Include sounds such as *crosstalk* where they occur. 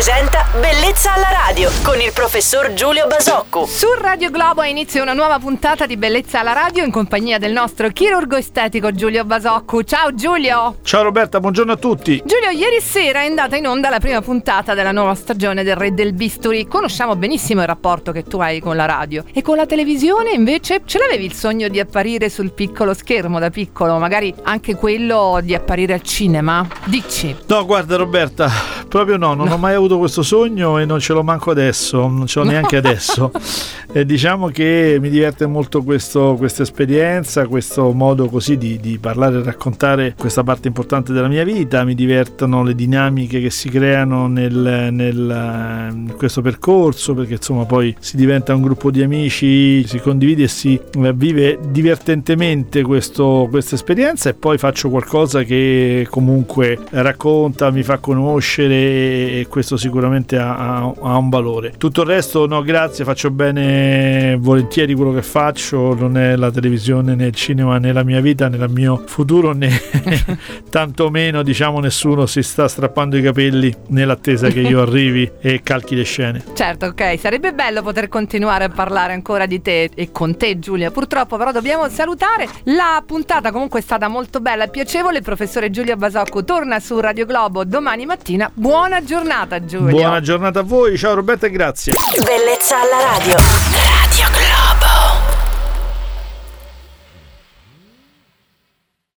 presenta Bellezza alla radio con il professor Giulio Basocco. Su Radio Globo inizia una nuova puntata di Bellezza alla radio in compagnia del nostro chirurgo estetico Giulio Basocco. Ciao Giulio! Ciao Roberta, buongiorno a tutti. Giulio, ieri sera è andata in onda la prima puntata della nuova stagione del Re del Bisturi. Conosciamo benissimo il rapporto che tu hai con la radio. E con la televisione invece ce l'avevi il sogno di apparire sul piccolo schermo da piccolo, magari anche quello di apparire al cinema? Dici. No, guarda Roberta, proprio no, non ho mai avuto questo sogno e non ce l'ho manco adesso, non ce l'ho neanche adesso. *laughs* E diciamo che mi diverte molto questo, questa esperienza, questo modo così di, di parlare e raccontare questa parte importante della mia vita, mi divertono le dinamiche che si creano nel, nel, in questo percorso, perché insomma poi si diventa un gruppo di amici, si condivide e si vive divertentemente questo, questa esperienza. E poi faccio qualcosa che comunque racconta, mi fa conoscere e questo sicuramente ha, ha, un valore. Tutto il resto no grazie, faccio bene volentieri quello che faccio, non è la televisione né il cinema né la mia vita né il mio futuro né *laughs* tantomeno diciamo nessuno si sta strappando i capelli nell'attesa che io arrivi e calchi le scene. Certo, ok, sarebbe bello poter continuare a parlare ancora di te e con te Giulia. Purtroppo però dobbiamo salutare. La puntata comunque è stata molto bella e piacevole. Il professore Giulio Basocco torna su Radio Globo domani mattina. Buona giornata Giulio. Buona giornata a voi, ciao Roberta e grazie. Bellezza alla radio.